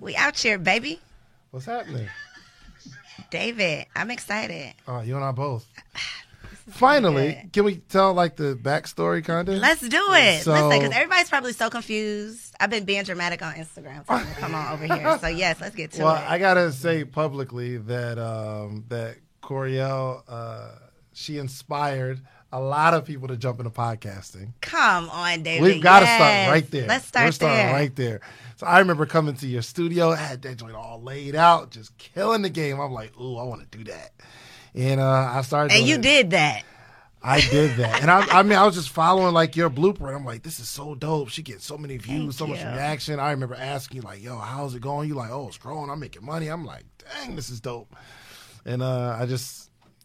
We out here, baby. What's happening? David, I'm excited. Oh, you and I both. Finally, can we tell like the backstory kind of? Let's do it. So- Listen, because everybody's probably so confused. I've been being dramatic on Instagram. to come on over here. So yes, let's get to Well, it. Well, I gotta say publicly that um, that Coriel, uh, she inspired a lot of people to jump into podcasting. come on, David. We've got to Yes. start right there. Let's start We're starting there. right there. So I remember coming to your studio, I had that joint all laid out, just killing the game. I'm like, ooh, I want to do that. And uh, I started. And you it. did that. I did that, and I, I mean, I was just following like your blueprint. I'm like, this is so dope. She gets so many views, so much you. reaction. I remember asking you like, yo, how's it going? You like, oh, it's growing. I'm making money. I'm like, dang, this is dope. And uh, I just,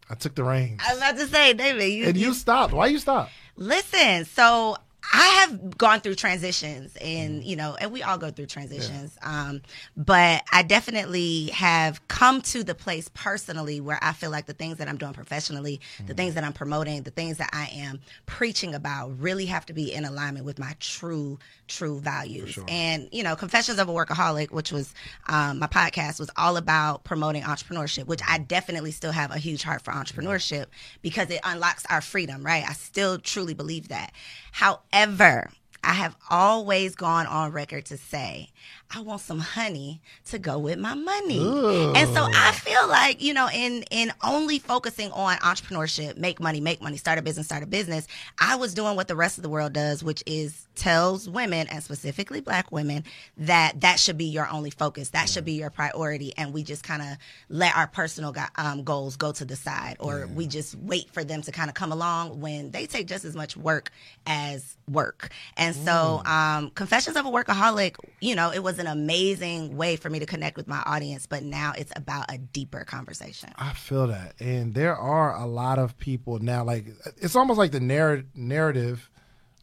I took the reins, I was about to say, David, you, and you stopped. Why you stopped? Listen, so I have gone through transitions and, you know, and we all go through transitions. Um, but I definitely have come to the place personally where I feel like the things that I'm doing professionally, the things that I'm promoting, the things that I am preaching about really have to be in alignment with my true, true values. And, you know, Confessions of a Workaholic, which was um, my podcast, was all about promoting entrepreneurship, which I definitely still have a huge heart for entrepreneurship because it unlocks our freedom, right? I still truly believe that. However, I have always gone on record to say, I want some honey to go with my money. And so I feel like, you know, in in only focusing on entrepreneurship, make money, make money, start a business, start a business, I was doing what the rest of the world does, which is tells women and specifically black women that that should be your only focus. That should be your priority and we just kind of let our personal go- um, goals go to the side or we just wait for them to kind of come along when they take just as much work as work. And so um Confessions of a Workaholic, you know, it was an amazing way for me to connect with my audience, but now it's about a deeper conversation. I feel that, and there are a lot of people now. Like it's almost like the narr- narrative.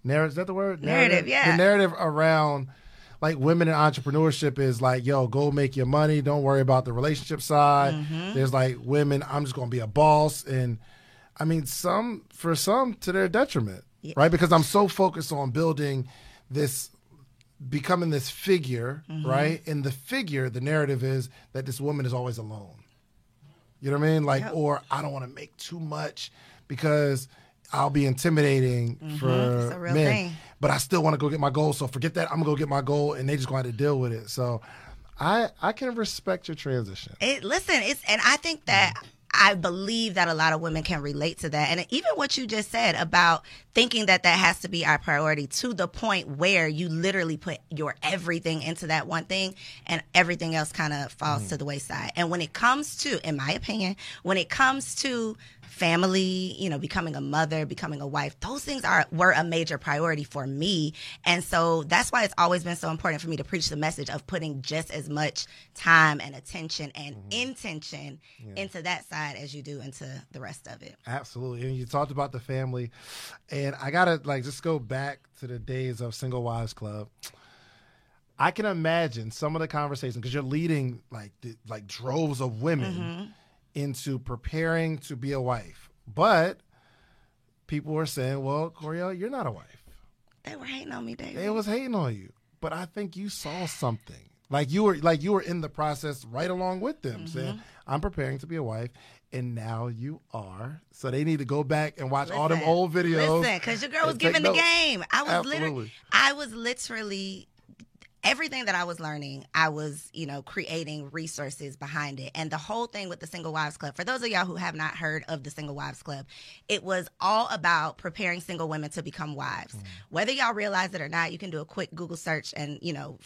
Narrative is that the word? Narrative, yeah. The narrative around like women in entrepreneurship is like, yo, go make your money. Don't worry about the relationship side. Mm-hmm. There's like women. I'm just gonna be a boss, and I mean, some for some to their detriment, right? Because I'm so focused on building this becoming this figure, Mm-hmm. right? And the figure, the narrative is that this woman is always alone. You know what I mean? Like, or I don't want to make too much because I'll be intimidating for Mm-hmm. It's a real men. thing. But I still want to go get my goal. So forget that. I'm gonna go get my goal, and they just going to have to deal with it. So, I I can respect your transition. It, listen, it's and I think that I believe that a lot of women can relate to that, and even what you just said about thinking that that has to be our priority to the point where you literally put your everything into that one thing, and everything else kind of falls mm-hmm. to the wayside. And when it comes to, in my opinion, when it comes to family, you know, becoming a mother, becoming a wife, those things are were a major priority for me. And so that's why it's always been so important for me to preach the message of putting just as much time and attention and intention into that side as you do into the rest of it. Absolutely. And you talked about the family. And I got to like just go back to the days of Single Wives Club. I can imagine some of the conversations because you're leading like the, like droves of women Mm-hmm. Into preparing to be a wife, but people were saying, "Well, Coriel, you're not a wife." They were hating on me, David. They was hating on you, but I think you saw something. Like you were like you were in the process right along with them, Mm-hmm. saying, "I'm preparing to be a wife." And now you are. So they need to go back and watch all them old videos. Listen, because your girl was giving the game. I was literally, I was literally everything that I was learning, I was, you know, creating resources behind it. And the whole thing with the Single Wives Club, for those of y'all who have not heard of the Single Wives Club, it was all about preparing single women to become wives. Mm. Whether y'all realize it or not, you can do a quick Google search and, you know,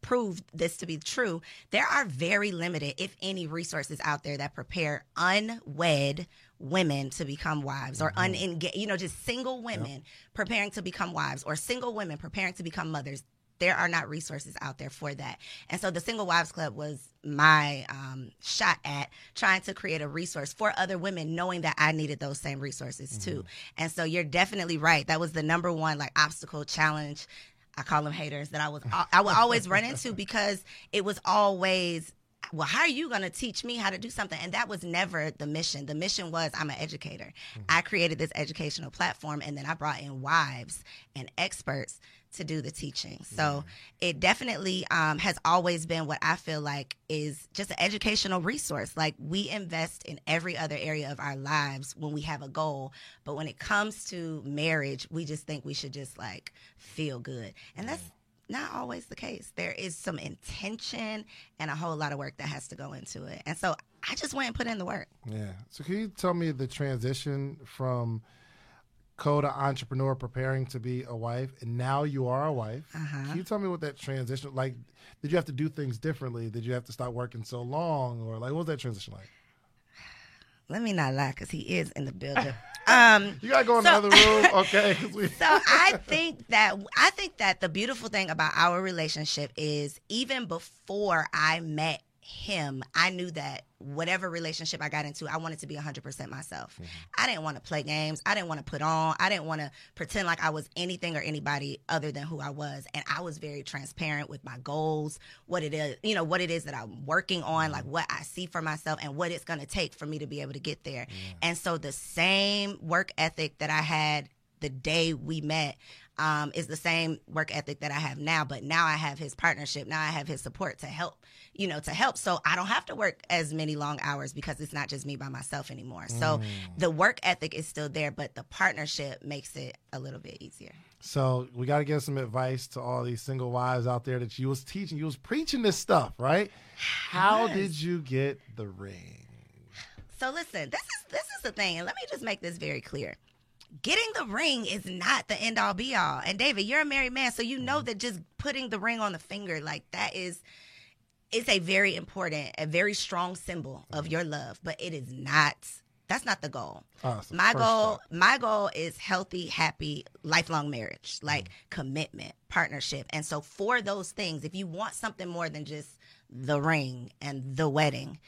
prove this to be true, there are very limited, if any, resources out there that prepare unwed women to become wives or unengaged, you know, just single women preparing to become wives or single women preparing to become mothers. There are not resources out there for that. And so the Single Wives Club was my um, shot at trying to create a resource for other women, knowing that I needed those same resources too. And so you're definitely right. That was the number one like obstacle challenge I call them haters that I was I would always run into because it was always well how are you going to teach me how to do something? And that was never the mission. The mission was i'm an educator. I created this educational platform and then i brought in wives and experts to do the teaching. So it definitely um, has always been what i feel like is just an educational resource. Like we invest in every other area of our lives when we have a goal but when it comes to marriage we just think we should just like feel good. And that's not always the case. There is some intention and a whole lot of work that has to go into it. And so I just went and put in the work. Yeah. So can you tell me the transition from Coda entrepreneur preparing to be a wife, and now you are a wife? Uh-huh. Can you tell me what that transition like? Did you have to do things differently? Did you have to stop working so long, or like what was that transition like? Let me not lie because he is in the building. um, You gotta go in So- the other room, okay? so I think that I think that the beautiful thing about our relationship is even before I met him, I knew that whatever relationship I got into, I wanted to be 100% myself. Mm-hmm. I didn't want to play games. I didn't want to put on. I didn't want to pretend like I was anything or anybody other than who I was. And I was very transparent with my goals, what it is, you know, what it is that I'm working on, mm-hmm. like what I see for myself and what it's going to take for me to be able to get there. And so the same work ethic that I had the day we met um, is the same work ethic that I have now. But now I have his partnership. Now I have his support to help, you know, to help. So I don't have to work as many long hours because it's not just me by myself anymore. So the work ethic is still there, but the partnership makes it a little bit easier. So we got to give some advice to all these single wives out there that you was teaching, you was preaching this stuff, right? How did you get the ring? So listen, this is this is the thing, and let me just make this very clear. Getting the ring is not the end all be all. And David, you're a married man, so you know that just putting the ring on the finger, like that is it's a very important, a very strong symbol of your love, but it is not that's not the goal. Oh, my goal step. my goal is healthy, happy, lifelong marriage, like Mm. commitment, partnership. And so for those things, if you want something more than just the ring and the wedding,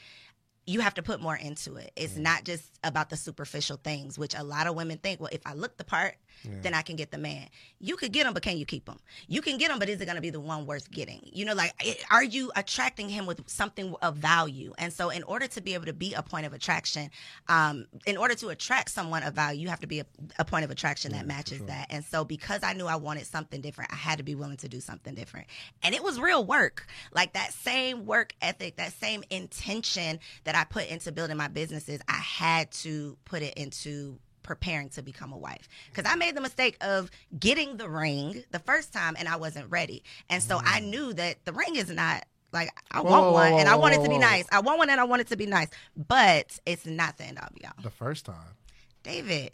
you have to put more into it. It's mm. not just about the superficial things, which a lot of women think, well, if I look the part, then I can get the man. You could get him, but can you keep him? You can get him, but is it going to be the one worth getting? You know, like, it- are you attracting him with something of value? And so, in order to be able to be a point of attraction, um, in order to attract someone of value, you have to be a, a point of attraction that matches that. And so, because I knew I wanted something different, I had to be willing to do something different. And it was real work. Like that same work ethic, that same intention that I put into building my businesses, I had to put it into preparing to become a wife. Because i made the mistake of getting the ring the first time and i wasn't ready. And so i knew that the ring is not like i Mm. Whoa, want one whoa, and i want it to be nice. i want one and i want it to be nice. But it's not the end all be all The first time. david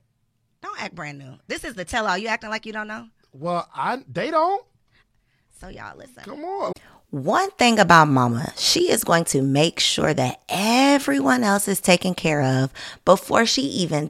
don't act brand new. This is the tell all you acting like you don't know? Well, I they don't. so y'all listen. Come on. One thing about mama, she is going to make sure that everyone else is taken care of before she even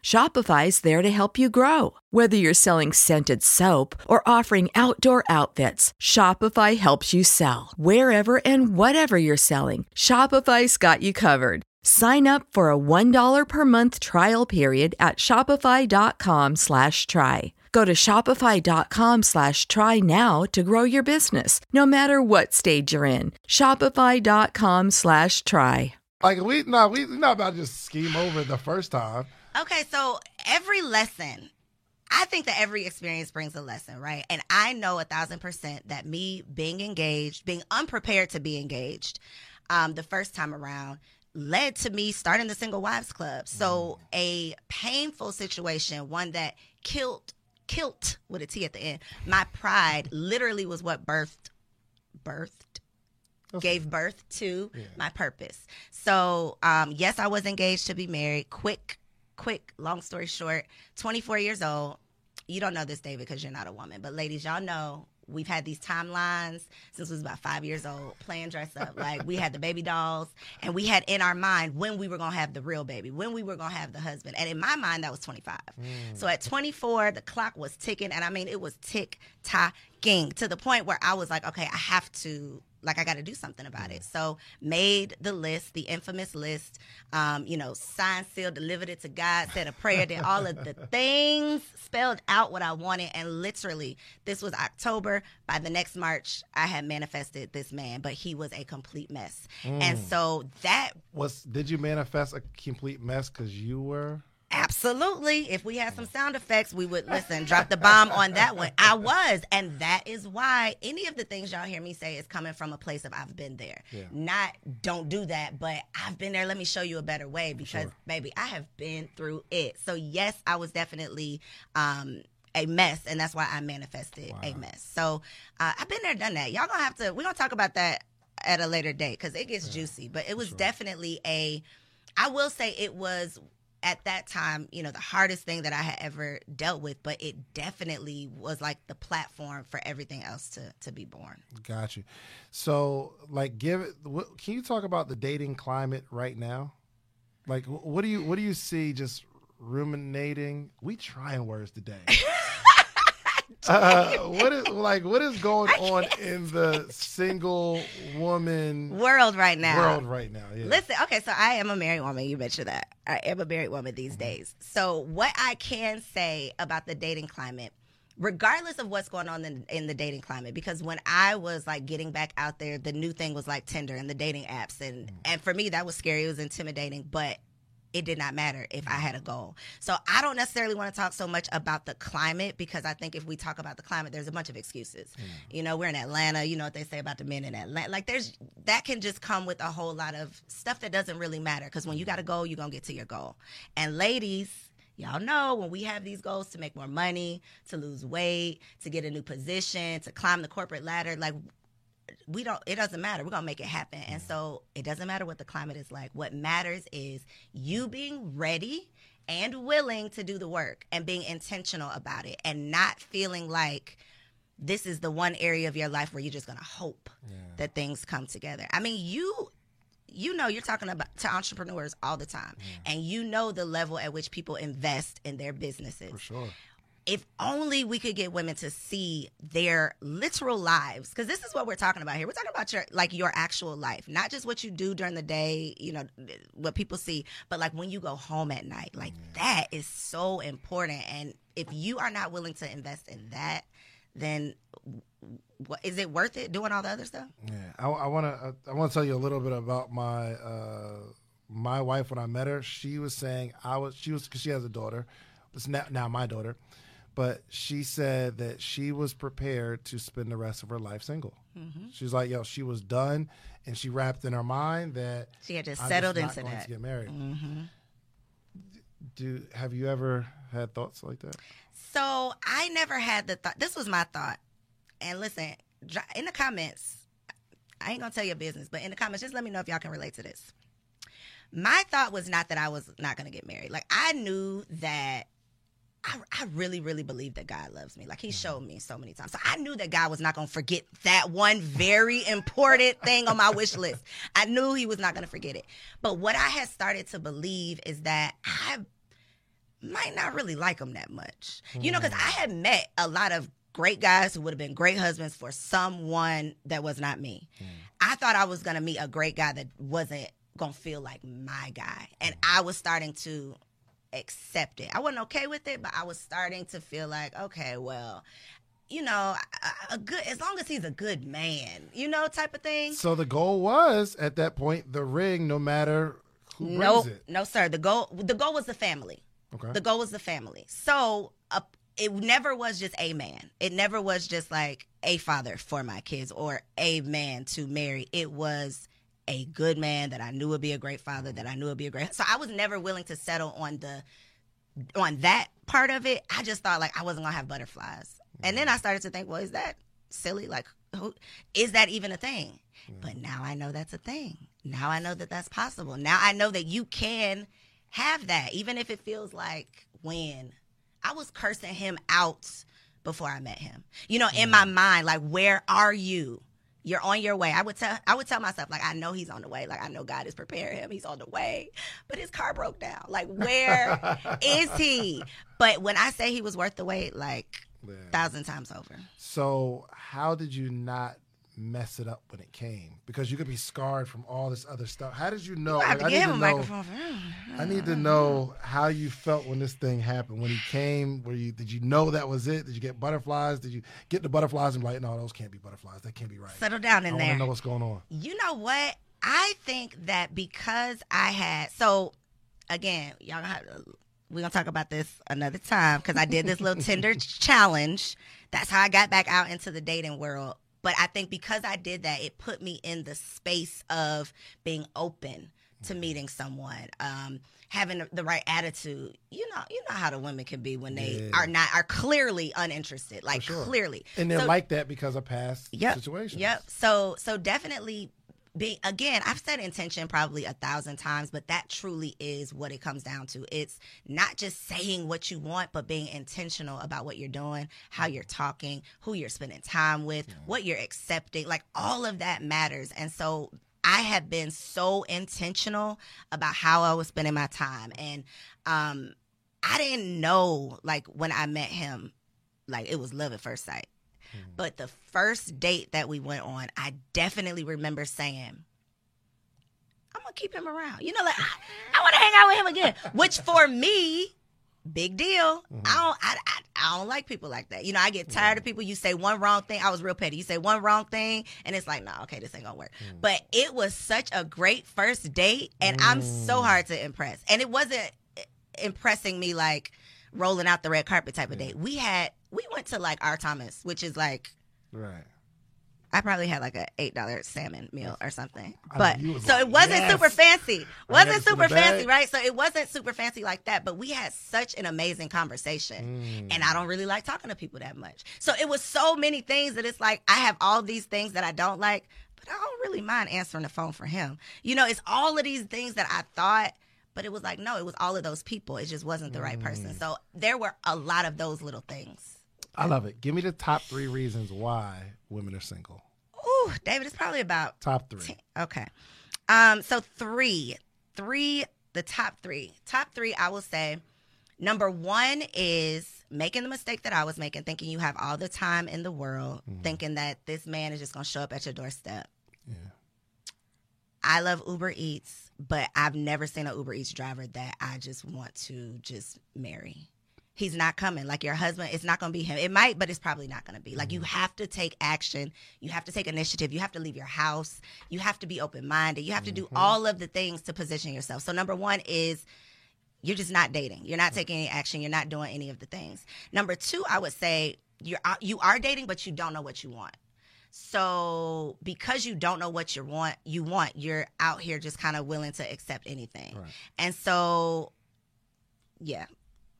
Shopify's there to help you grow. Whether you're selling scented soap or offering outdoor outfits, Shopify helps you sell. Wherever and whatever you're selling, Shopify's got you covered. Sign up for a $1 per month trial period at shopify.com slash try. Go to shopify.com slash try now to grow your business, no matter what stage you're in. Shopify.com slash try. Like we no, we not about just scheme over the first time. Okay, so every lesson, I think that every experience brings a lesson, right? And I know a thousand percent that me being engaged, being unprepared to be engaged, um, the first time around led to me starting the single wives club. So a painful situation, one that killed killed with a T at the end. My pride literally was what birthed birthed gave birth to my purpose. So, um, yes, I was engaged to be married. Quick, quick, long story short, 24 years old. You don't know this, David, because you're not a woman. But ladies, y'all know we've had these timelines since we was about five years old, playing dress up. Like we had the baby dolls, and we had in our mind when we were gonna have the real baby, when we were gonna have the husband. And in my mind, that was 25. Mm. So at 24, the clock was ticking, and I mean it was tick tocking to the point where I was like, okay, I have to like I got to do something about it. So made the list, the infamous list. Um, you know, signed, sealed, delivered it to God, said a prayer, did all of the things, spelled out what I wanted, and literally, this was October. By the next March, I had manifested this man, but he was a complete mess. And so that Was did you manifest a complete mess because you were? Absolutely. If we had some sound effects, we would listen, drop the bomb on that one. I was. And that is why any of the things y'all hear me say is coming from a place of I've been there. Not don't do that, but I've been there. Let me show you a better way because, baby, I have been through it. So, yes, I was definitely. Um, a mess, and that's why I manifested a mess. So uh, I've been there, done that. Y'all gonna have to. We're gonna talk about that at a later date because it gets juicy. But it was definitely a. I will say it was at that time, you know, the hardest thing that I had ever dealt with, but it definitely was like the platform for everything else to to be born. Got you. So, like, give it. What, can you talk about the dating climate right now? Like, what do you what do you see? Just ruminating. We trying words today. uh, what is like? What is going on in the single woman World right now. world right now? Yeah. Listen, okay, so I am a married woman. You mentioned that. I am a married woman these days. So, what I can say about the dating climate, regardless of what's going on in, in the dating climate, because when I was like getting back out there, the new thing was like Tinder and the dating apps, and and for me that was scary. It was intimidating, but it did not matter if I mm. had a goal. So I don't necessarily want to talk so much about the climate because I think if we talk about the climate, there's a bunch of excuses. Mm. You know, we're in Atlanta. You know what they say about the men in Atlanta. Like there's that can just come with a whole lot of stuff that doesn't really matter because when you got a goal, you're gonna get to your goal. And ladies. Y'all know when we have these goals to make more money, to lose weight, to get a new position, to climb the corporate ladder, like we don't it doesn't matter we're gonna make it happen and so it doesn't matter what the climate is like what matters is you being ready and willing to do the work and being intentional about it and not feeling like this is the one area of your life where you're just to hope yeah. that things come together. I mean, you you know you're talking about to entrepreneurs all the time yeah. and you know the level at which people invest in their businesses. For sure if only we could get women to see their literal lives because this is what we're talking about here. We're talking about your like your actual life not just what you do during the day you know what people see but like when you go home at night. Like that is so important. And if you are not willing to invest in that then what, is it worth it doing all the other stuff? Yeah i want to i want to tell you a little bit about my uh my wife when i met her she was saying i was she was because she has a daughter it's now, now my daughter but she said that she was prepared to spend the rest of her life single. Mm-hmm. She's like, yo, she was done, and she wrapped in her mind that she had just settled just into that. To get married. Mm-hmm. Do have you ever had thoughts like that? So I never had the thought. This was my thought. And listen, in the comments, I ain't gonna tell your business, but in the comments, just let me know if y'all can relate to this. My thought was not that I was not gonna get married. Like I knew that I, I, really, really believe that God loves me. Like He mm-hmm. showed me so many times. So I knew that God was not going to forget that one very important thing on my wish list. I knew He was not going to forget it. But what I had started to believe is that I might not really like Him that much. You know, because I had met a lot of great guys who would have been great husbands for someone that was not me. Mm. I thought I was going to meet a great guy that wasn't going to feel like my guy. And I was starting to accept it. I wasn't okay with it, but I was starting to feel like, okay, well, you know, a, a, good as long as he's a good man, you know, type of thing. So the goal was at that point the ring, no matter who nope, brings it. No, sir. The goal the goal was the family. Okay. The goal was the family. So uh, it never was just a man. It never was just like a father for my kids or a man to marry. It was a good man that I knew would be a great father, that I knew would be a great. So I was never willing to settle on the on that part of it. I just thought like I wasn't gonna have butterflies, and then I started to think, well, is that silly? Like, who, is that even a thing? But now I know that's a thing. Now I know that that's possible. Now I know that you can have that, even if it feels like when I was cursing him out before I met him. You know, in my mind, like, where are you? You're on your way. I would tell I would tell myself like I know he's on the way. Like I know God is preparing him. He's on the way. But his car broke down. Like where is he? But when I say he was worth the wait, like yeah. thousand times over. So how did you not mess it up when it came because you could be scarred from all this other stuff. How did you know? I, Like, I, need to know I need to know how you felt when this thing happened. When he came, were you did you know that was it? Did you get butterflies? Did you get the butterflies and be like, no, those can't be butterflies. That can't be right. Settle down in I there. I know what's going on. You know what? I think that because I had so again, y'all have, we're gonna talk about this another time because I did this little Tinder challenge. That's how I got back out into the dating world. But I think because I did that, it put me in the space of being open to meeting someone, um, having the right attitude. You know, you know how the women can be when they yeah. are not are clearly uninterested, like sure. clearly, and they're so, like that because of past yep, situations. Yep. So so definitely be again i've said intention probably a thousand times but that truly is what it comes down to. It's not just saying what you want but being intentional about what you're doing how you're talking who you're spending time with yeah. what you're accepting like all of that matters. And so i have been so intentional about how i was spending my time. And um i didn't know like when i met him like it was love at first sight Mm-hmm. But the first date that we went on, I definitely remember saying, I'm gonna keep him around. You know, like I, I want to hang out with him again. Which for me, big deal. Mm-hmm. I don't, I, I, I, don't like people like that. You know, I get tired yeah. of people. You say one wrong thing. I was real petty. You say one wrong thing, and it's like, no, nah, okay, this ain't gonna work. Mm. But it was such a great first date, and mm. I'm so mm. hard to impress. And it wasn't impressing me like rolling out the red carpet type of date. We had we went to like R. Thomas, which is like right. I probably had like a eight dollar salmon meal or something, but so like, it wasn't yes. super fancy. wasn't super fancy, right? So it wasn't super fancy like that. But we had such an amazing conversation, mm. and I don't really like talking to people that much. So it was so many things that it's like I have all these things that I don't like, but I don't really mind answering the phone for him. You know, it's all of these things that I thought but it was like, no, it was all of those people. It just wasn't the right person. Mm. So there were a lot of those little things. I love it. Give me the top three reasons why women are single. Ooh, David, it's probably about Top three. 10. Okay. Um, so three, three, the top three. Top three, I will say. Number one is making the mistake that I was making, thinking you have all the time in the world, thinking that this man is just gonna show up at your doorstep. Yeah. I love Uber Eats, but I've never seen an Uber Eats driver that I just want to just marry. He's not coming. Like your husband, it's not going to be him. It might, but it's probably not going to be. Like you have to take action. You have to take initiative. You have to leave your house. You have to be open minded. You have to do all of the things to position yourself. So, number one is you're just not dating. You're not taking any action. You're not doing any of the things. Number two, I would say you're uh, you are dating, but you don't know what you want. So because you don't know what you want, you want, you're out here just kind of willing to accept anything. Right. And so, yeah,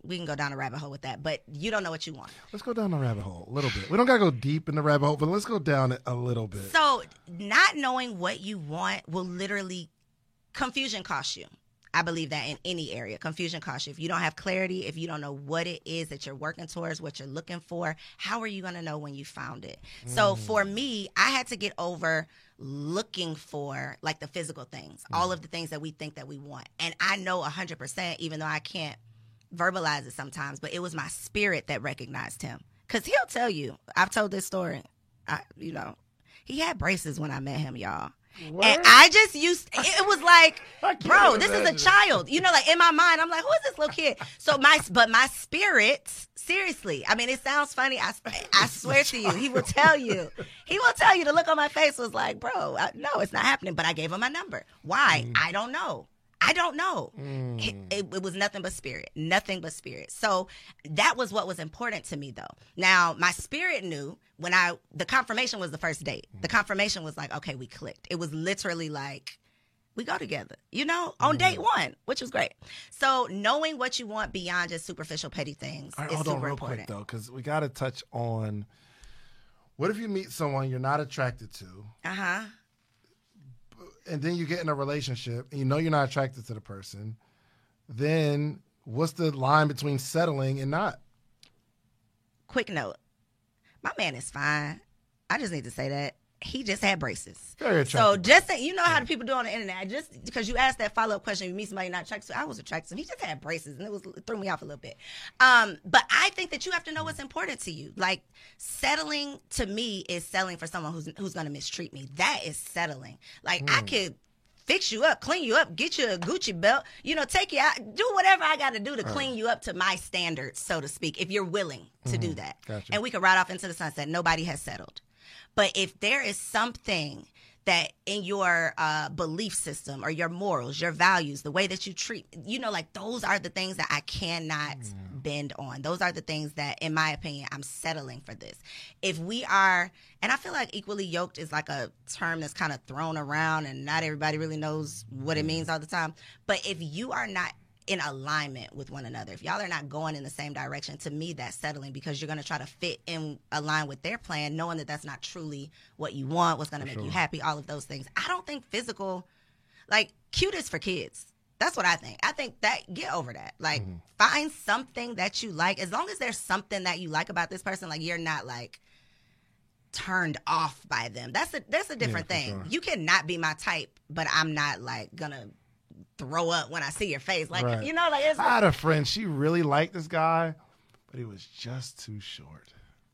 we can go down a rabbit hole with that, but you don't know what you want. Let's go down a rabbit hole a little bit. We don't gotta go deep in the rabbit hole, but let's go down it a little bit. So, not knowing what you want will literally confusion cost you. I believe that in any area, confusion costs you. If you don't have clarity, if you don't know what it is that you're working towards, what you're looking for, how are you going to know when you found it? So mm. for me, I had to get over looking for like the physical things, all mm. of the things that we think that we want. And I know 100%, even though I can't verbalize it sometimes, but it was my spirit that recognized him. Because he'll tell you, I've told this story, I, you know, he had braces when I met him, y'all. And I just used it was like, bro, this is a child. You know, like in my mind, I'm like, who is this little kid? So my, but my spirit, seriously, I mean, it sounds funny. I, I swear to you, he will tell you, he will tell you. The look on my face was like, bro, I, no, it's not happening. But I gave him my number. Why? I don't know. I don't know. It, mm. it, it was nothing but spirit, nothing but spirit. So that was what was important to me, though. Now my spirit knew when I the confirmation was the first date. The mm. confirmation was like, okay, we clicked. It was literally like we go together, you know, on date mm. one, which was great. So knowing what you want beyond just superficial petty things All right, is hold super on real important. quick though, because we gotta touch on what if you meet someone you're not attracted to, Uh huh. And then you get in a relationship and you know you're not attracted to the person, then what's the line between settling and not? Quick note: my man is fine. I just need to say that he just had braces. So just say, you know how the people do on the internet. Just because you asked that follow up question, you meet somebody not attracted to. I was attracted to him. He just had braces, and it was it threw me off a little bit. Um, but I think that you have to know what's important to you. Like settling to me is settling for someone who's who's going to mistreat me. That is settling. Like I could fix you up, clean you up, get you a Gucci belt, you know, take you out, do whatever I got to do to clean you up to my standards, so to speak, if you're willing to do that. Gotcha. And we could ride off into the sunset. Nobody has settled. But if there is something that in your uh, belief system or your morals, your values, the way that you treat, you know, like those are the things that I cannot bend on. Those are the things that, in my opinion, I'm settling for this. If we are, and I feel like equally yoked is like a term that's kind of thrown around and not everybody really knows what it means all the time. But if you are not in alignment with one another. If y'all are not going in the same direction, to me that's settling because you're going to try to fit in align with their plan, knowing that that's not truly what you want, what's going to make you happy, all of those things. I don't think physical, like cute is for kids. That's what I think. I think that get over that. Like mm-hmm. find something that you like. As long as there's something that you like about this person, like you're not like turned off by them. That's a that's a different for thing. sure. You cannot be my type, but I'm not like gonna throw up when I see your face. Like Right. you know, like it's I had a friend, she really liked this guy, but he was just too short.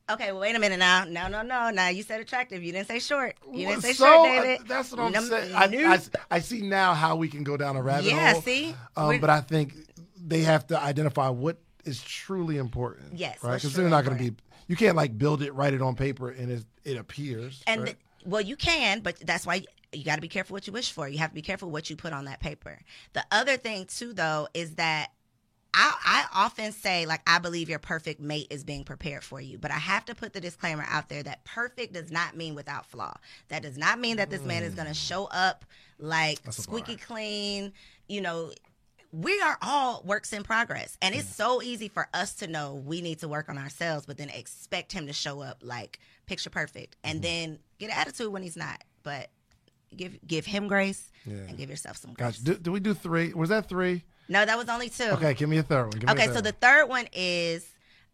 okay. Well, wait a minute now. No, no, no. Now you said attractive. You didn't say short. You didn't say so, short, uh, David. that's what I'm Num- saying. I. I, I see now how we can go down a rabbit Yeah, hole. Yeah, see? Um, but I think they have to identify what is truly important. Yes, right? Because they're not going to be. You can't like build it, write it on paper, and it, it appears. And right? the- well, you can, but that's why you got to be careful what you wish for. You have to be careful what you put on that paper. The other thing too, though, is that I, I often say like I believe your perfect mate is being prepared for you, but I have to put the disclaimer out there that perfect does not mean without flaw. That does not mean that this man is going to show up like squeaky bar. clean. You know, we are all works in progress, and it's so easy for us to know we need to work on ourselves, but then expect him to show up like picture perfect, and then get an attitude when he's not. But give give him grace Yeah. and give yourself some grace. Gotcha. Do, do we do three? Was that three? No, that was only two. Okay, give me a third one. Give Okay, third so the third one is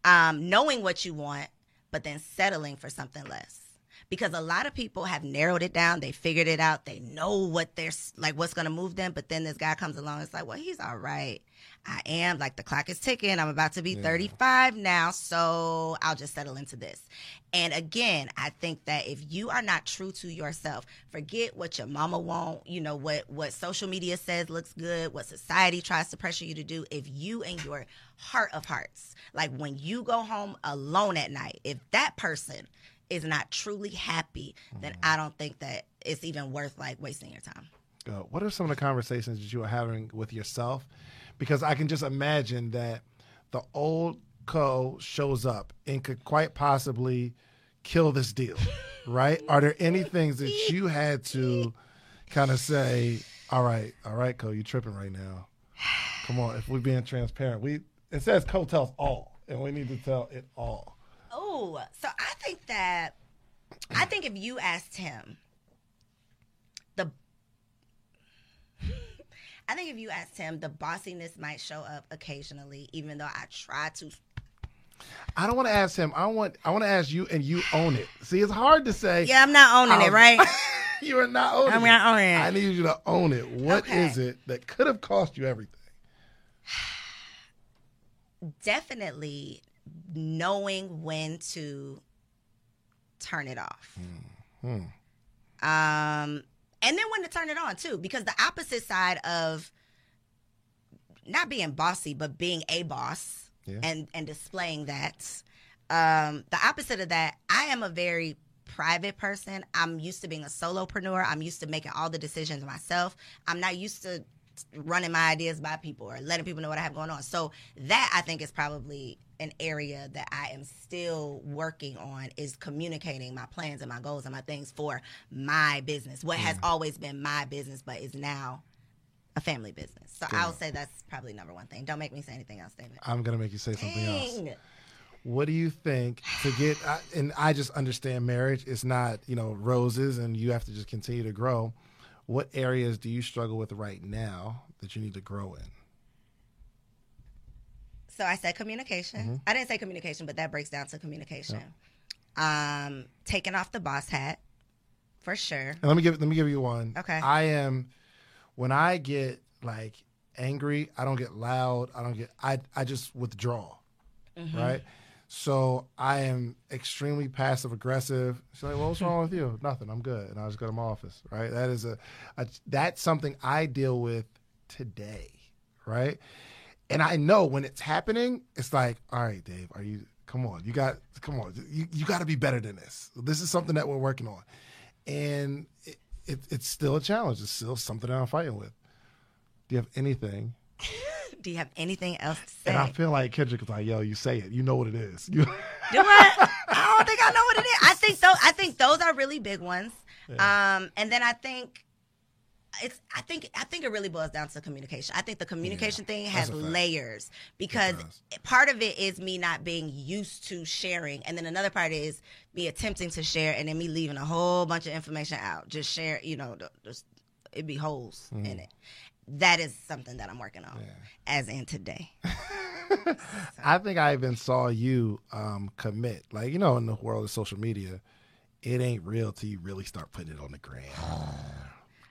um, knowing what you want, but then settling for something less. Because a lot of people have narrowed it down, they figured it out, they know what they're like, what's going to move them. But then this guy comes along, it's like, well, he's all right. I am like the clock is ticking. I'm about to be 35 now, so I'll just settle into this. And again, I think that if you are not true to yourself, forget what your mama want, you know what what social media says looks good, what society tries to pressure you to do. If you and your heart of hearts, like when you go home alone at night, if that person is not truly happy, then I don't think that it's even worth like wasting your time. Uh, what are some of the conversations that you are having with yourself? Because I can just imagine that the old co shows up and could quite possibly kill this deal, right? Are there any things that you had to kind of say, all right, all right, co, you tripping right now. Come on, if we're being transparent, we it says co tells all, and we need to tell it all. So I think that I think if you asked him the I think if you asked him, the bossiness might show up occasionally, even though I try to I don't want to ask him. I want I want to ask you, and you own it. See, it's hard to say. Yeah, I'm not owning it, um, right? you are not owning I'm it. not owning it. I need you to own it. What is Okay. it that could have cost you everything? Definitely knowing when to turn it off. Hmm. Um, and then when to turn it on too, because the opposite side of not being bossy, but being a boss Yeah. and and displaying that. Um, the opposite of that, I am a very private person. I'm used to being a solopreneur. I'm used to making all the decisions myself. I'm not used to running my ideas by people or letting people know what I have going on. So that I think is probably an area that I am still working on is communicating my plans and my goals and my things for my business. What has mm. always been my business but is now a family business. So I'll say that's probably number one thing. Don't make me say anything else, David. I'm gonna make you say something else. What do you think to get? I, and I just understand marriage. It's not you know roses, and you have to just continue to grow. What areas do you struggle with right now that you need to grow in? So I said communication. Mm-hmm. I didn't say communication, but that breaks down to communication. Um, taking off the boss hat, for sure. And let me give let me give you one. Okay. I am when I get like angry, I don't get loud. I don't get I I just withdraw. Mm-hmm. Right? So I am extremely passive aggressive. She's like, "Well, what's wrong with you? Nothing. I'm good." And I just go to my office. Right? That is a, a that's something I deal with today. Right? And I know when it's happening, it's like, "All right, Dave, are you? Come on, you got, come on, you you got to be better than this. This is something that we're working on." and it, it, it's still a challenge. It's still something that I'm fighting with. Do you have anything? Do you have anything else to say? And I feel like Kendrick was like, "Yo, you say it. You know what it is." You, Do what? I don't think I know what it is. I think those. I think those are really big ones. Um, and then I think it's. I think. I think it really boils down to communication. I think the communication thing has that's a fact. layers because part of it is me not being used to sharing, and then another part is me attempting to share, and then me leaving a whole bunch of information out. Just share. You know, just it'd be holes Mm-hmm. in it. That is something that I'm working on, as in today. I think I even saw you um, commit. Like you know, in the world of social media, it ain't real till you really start putting it on the gram.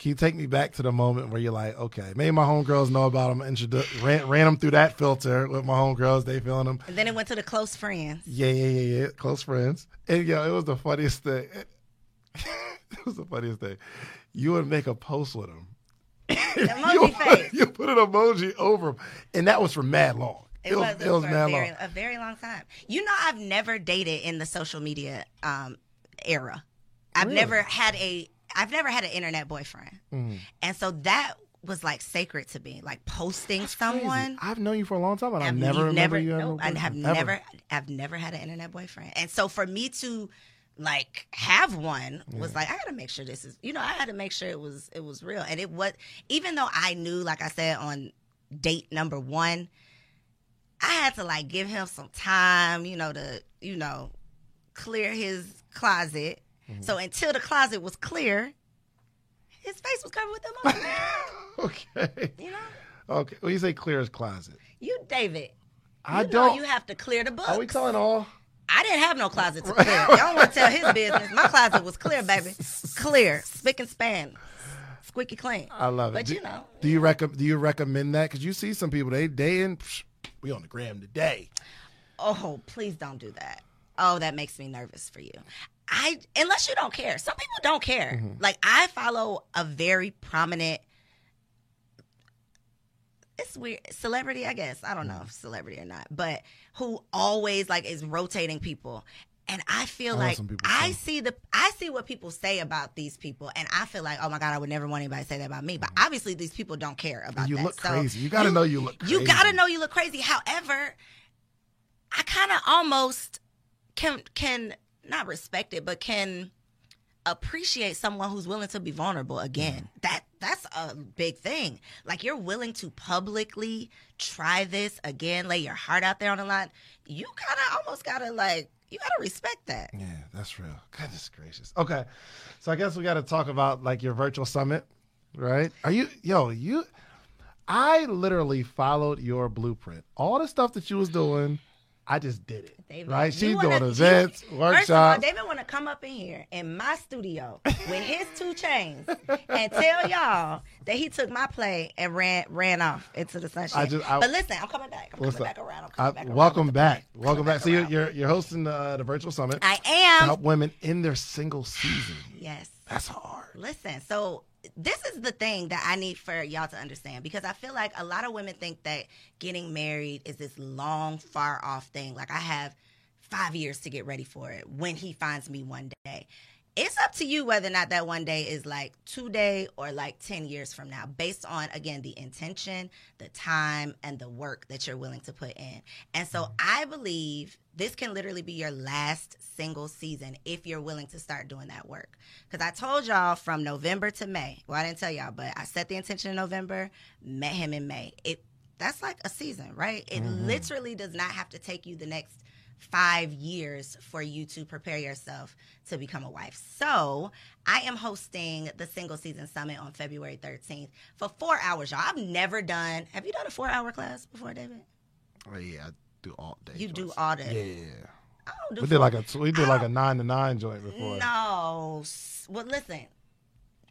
Can you take me back to the moment where you're like, okay, maybe my homegirls know about them, introdu- ran, ran them through that filter with my homegirls, they feeling them. And then it went to the close friends. Yeah, yeah, yeah, yeah. Close friends. And yo, it was the funniest thing. it was the funniest thing. You would make a post with him. Emoji you, face. you put an emoji over him, and that was for mad long. It, was, it was mad a very, long. a very long time. You know, I've never dated in the social media um, era. I've Really? never had a. I've never had an internet boyfriend, Mm. and so that was like sacred to me. Like posting someone. Crazy. I've known you for a long time, and I I've never remember you ever. nope, I have ever. never, I've never had an internet boyfriend, and so for me to like have one was like I got to make sure this is, you know, I had to make sure it was, it was real, and it was, even though I knew, like I said on date number one, I had to like give him some time, you know, to, you know, clear his closet. Mm-hmm. So until the closet was clear, his face was covered with emoji. okay. you know, Okay. When you say clear his closet, you David. I you don't. Know you have to clear the books. Are we telling all? I didn't have no closet to clear. Y'all don't want to tell his business. My closet was clear, baby. Clear, spick and span, squeaky clean. I love it. But do, you know, do you recommend do you recommend that? Because you see some people they they in psh, we on the gram today. oh, please don't do that. Oh, that makes me nervous for you. I unless you don't care. Some people don't care. Mm-hmm. Like I follow a very prominent it's weird celebrity, I guess. I don't know mm. if celebrity or not, but who always like is rotating people. And I feel I like I too. see the I see what people say about these people, and I feel like, oh my god, I would never want anybody to say that about me. But mm. obviously, these people don't care about You that. look So crazy. You gotta know you look You gotta know you look crazy. However, I kind of almost can can not respect it, but can appreciate someone who's willing to be vulnerable again. Mm. That that's a big thing. Like you're willing to publicly try this again, lay your heart out there on the line. You kind of almost gotta like you gotta respect that. Yeah, that's real. Goodness gracious. Okay, so I guess we got to talk about like your virtual summit, right? Are you yo you? I literally followed your blueprint. All the stuff that you was doing, I just did it. David, right? She's wanna- doing events, you- First of all, workshops. David want to come up in here in my studio with his two chains and tell y'all that he took my play and ran ran off into the sunshine. I just- I- but listen, I'm coming back. I'm coming back around. I'm I- back around welcome back. Welcome Coming back. So you're you're, you're hosting the, uh, the virtual summit I to am. help women in their single season. Yes. That's hard. Listen, so this is the thing that I need for y'all to understand because I feel like a lot of women think that getting married is this long, far off thing. Like I have five years to get ready for it when he finds me one day. It's up to you whether or not that one day is like today or like 10 years from now, based on, again, the intention, the time, and the work that you're willing to put in. And so mm-hmm. I believe this can literally be your last single season if you're willing to start doing that work. Because I told y'all from November to May, well, I didn't tell y'all, but I set the intention in November, met him in May. It That's like a season, right? It mm-hmm. literally does not have to take you the next five years for you to prepare yourself to become a wife. So I am hosting the single season summit on February 13th for four hours, y'all. I've never done, have you done a four hour class before, David? Oh yeah, I do all day. You do all day. Yeah. I don't do We did like a we did like a nine to nine joint before. No. Well, listen,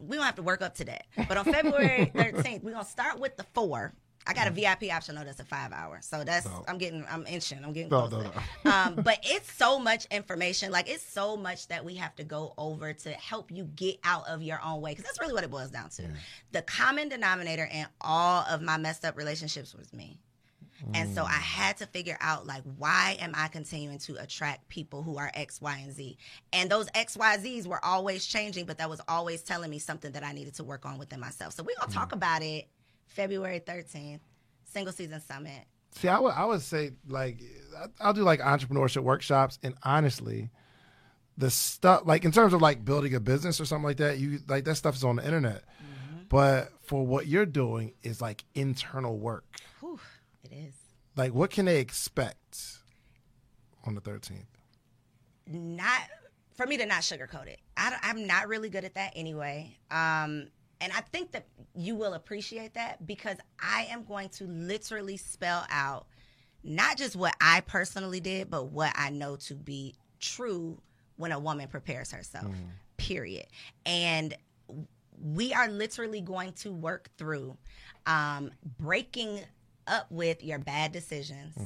we don't have to work up to that. But on February 13th, we're going to start with the four. I got a VIP option though that's a five hour. So that's No. I'm getting I'm inching. I'm getting No, closer. no, um, but it's so much information. Like it's so much that we have to go over to help you get out of your own way. Because that's really what it boils down to. The common denominator in all of my messed up relationships was me. And so I had to figure out like why am I continuing to attract people who are X, Y, and Z? And those X, Y, Z's were always changing, but that was always telling me something that I needed to work on within myself. So we're gonna talk about it February 13th, single season summit. See, I would I would say like I'll do like entrepreneurship workshops, and honestly, the stuff like in terms of like building a business or something like that, you like that stuff is on the internet. Mm-hmm. But for what you're doing is like internal work. Whew, it is. Like, what can they expect on the 13th? not for me to not sugarcoat it. I, am not really good at that anyway. Um, and I think that you will appreciate that because I am going to literally spell out not just what I personally did, but what I know to be true when a woman prepares herself, period. And we are literally going to work through um, breaking up with your bad decisions,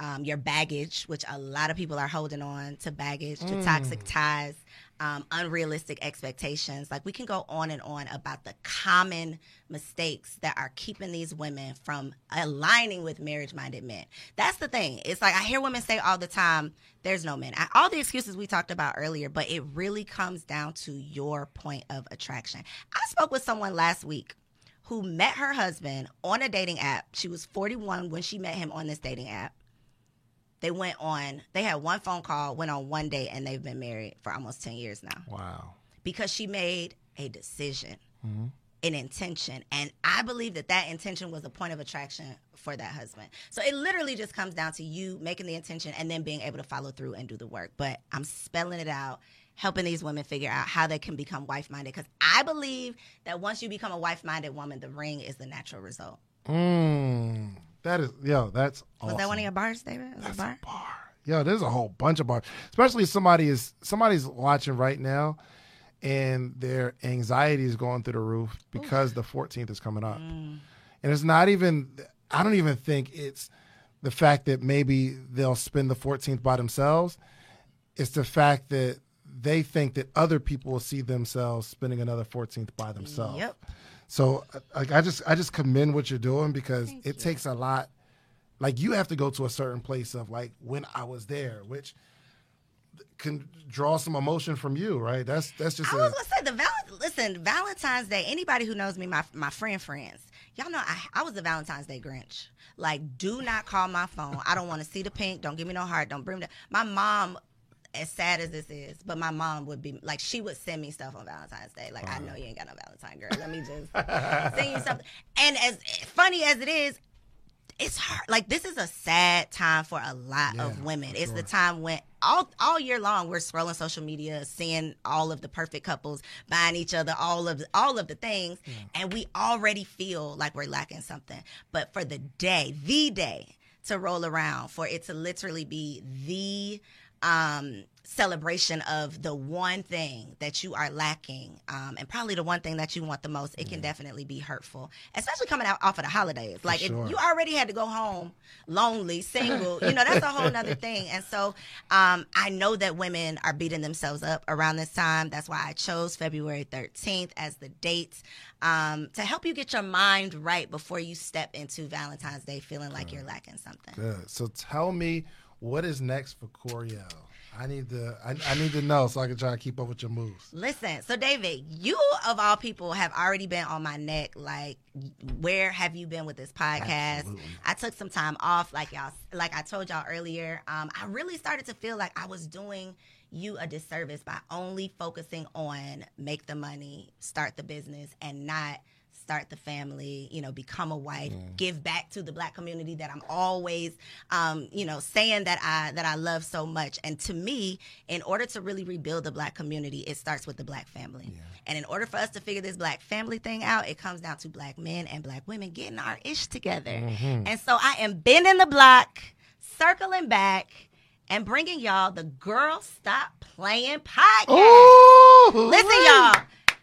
um, your baggage, which a lot of people are holding on to baggage, to toxic ties, um, unrealistic expectations. Like we can go on and on about the common mistakes that are keeping these women from aligning with marriage minded men. That's the thing. It's like I hear women say all the time, there's no men. I- All the excuses we talked about earlier, but it really comes down to your point of attraction. I spoke with someone last week who met her husband on a dating app. She was 41 when she met him on this dating app. They went on, they had one phone call, went on one date, and they've been married for almost 10 years now Wow. because she made a decision, an intention. And I believe that that intention was a point of attraction for that husband. So it literally just comes down to you making the intention and then being able to follow through and do the work. But I'm spelling it out. Helping these women figure out how they can become wife minded. Because I believe that once you become a wife minded woman, the ring is the natural result. Mm, that is yo. That's Was that one of your bars, David? Was that a That's bar? a bar. Yo, there's a whole bunch of bars. Especially if somebody is somebody's watching right now and their anxiety is going through the roof because the 14th is coming up. Mm. And it's not even I don't even think it's the fact that maybe they'll spend the 14th by themselves. It's the fact that they think that other people will see themselves spending another 14th by themselves. Yep. So like I just I just commend what you're doing because it takes a lot like you have to go to a certain place of like when I was there, which can draw some emotion from you, right? That's that's just I a, was gonna say the val- listen Valentine's Day. Anybody who knows me, my my friend friends, y'all know I, I was a Valentine's Day Grinch. Like, do not call my phone. I don't want to see the pink. Don't give me no heart. Don't bring me. The, my mom, as sad as this is, but my mom would be like she would send me stuff on Valentine's Day. Like, I know you ain't got no Valentine, girl. Let me just send you something. And as funny as it is, it's hard. Like this is a sad time for a lot Yeah, of women. It's sure. the time when all all year long we're scrolling social media, seeing all of the perfect couples buying each other all of all of the things, and we already feel like we're lacking something. But for the day, the day to roll around, for it to literally be the um celebration of the one thing that you are lacking um, and probably the one thing that you want the most it can definitely be hurtful especially coming out off of the holidays. Like sure. if you already had to go home lonely single you know that's a whole nother thing. And so um, i know that women are beating themselves up around this time. That's why i chose february 13th as the date um, to help you get your mind right before you step into valentine's day feeling like you're lacking something. Good. So tell me what is next for Koereyelle? I need to I, I need to know so I can try to keep up with your moves. Listen, so David, you of all people have already been on my neck. Like, where have you been with this podcast? Absolutely. I took some time off, like y'all, like I told y'all earlier. Um, I really started to feel like I was doing you a disservice by only focusing on make the money, start the business, and not start the family, you know, become a wife, give back to the black community that I'm always um, you know, saying that I that I love so much. And to me, in order to really rebuild the black community, it starts with the black family. And in order for us to figure this black family thing out, it comes down to black men and black women getting our ish together. And so I am bending the block, circling back, and bringing y'all the Girl Stop Playing podcast. Listen, y'all.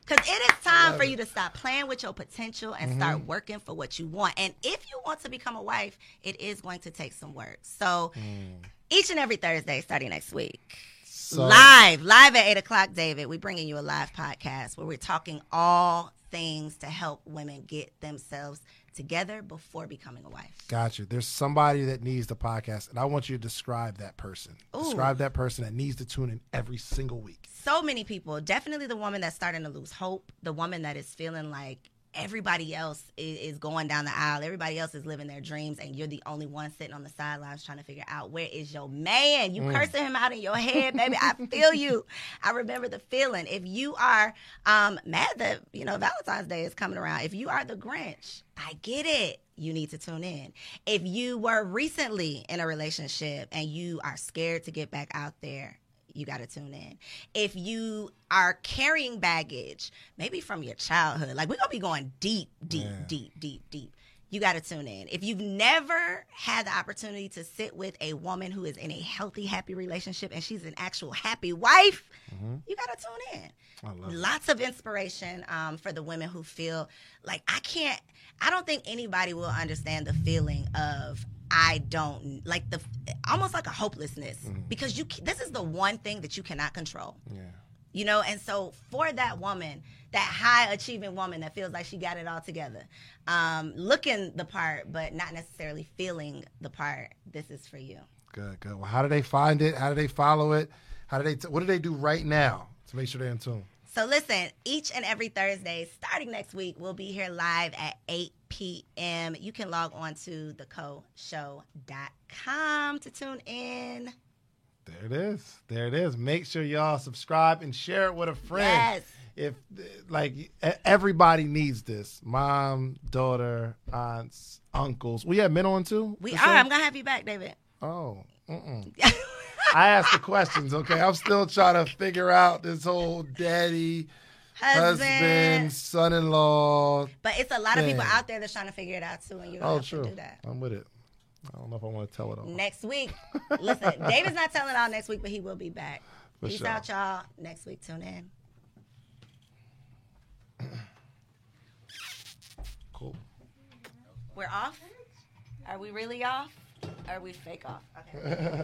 Because it is time for you to stop playing with your potential and Mm-hmm. start working for what you want. And if you want to become a wife, it is going to take some work. So each and every Thursday, starting next week, So live, live at 8 o'clock, David, we're bringing you a live podcast where we're talking all things to help women get themselves together before becoming a wife. Gotcha. There's somebody that needs the podcast, and I want you to describe that person. Describe that person that needs to tune in every single week. so many people definitely the woman that's starting to lose hope the woman that is feeling like everybody else is, going down the aisle. Everybody else is living their dreams and you're the only one sitting on the sidelines trying to figure out where is your man? You cursing him out in your head baby. I feel you. I remember the feeling. If you are um mad that you know valentine's day is coming around if you are the grinch i get it. You need to tune in. If you were recently in a relationship and you are scared to get back out there, you got to tune in. If you are carrying baggage, maybe from your childhood, like we're going to be going deep, deep, deep, deep, deep. You got to tune in. If you've never had the opportunity to sit with a woman who is in a healthy, happy relationship and she's an actual happy wife, you got to tune in lots of inspiration um, for the women who feel like I can't. I don't think anybody will understand the feeling of I don't like the almost like a hopelessness because you. This is the one thing that you cannot control. Yeah. You know, and so for that woman, that high achieving woman that feels like she got it all together, um, looking the part but not necessarily feeling the part, this is for you. Good, good. Well, how do they find it? How do they follow it? How do they? T- what do they do right now to make sure they're in tune? So listen, each and every Thursday, starting next week, we'll be here live at 8 p.m. You can log on to thecoshow.com to tune in. There it is. There it is. Make sure y'all subscribe and share it with a friend. Yes. If like everybody needs this, mom, daughter, aunts, uncles. We have men on too. We are. show? I'm gonna have you back, David. Oh. I asked the questions. Okay, I'm still trying to figure out this whole daddy, Husband. husband, son-in-law. But it's a lot of people out there that's trying to figure it out too, and you don't Oh, have true. to do that. I'm with it. I don't know if I want to tell it all. Next week. Listen, David's not telling it all next week, but he will be back. For Peace sure. out, y'all. Next week, tune in. Cool. We're off? Are we really off? Are we fake off? Okay.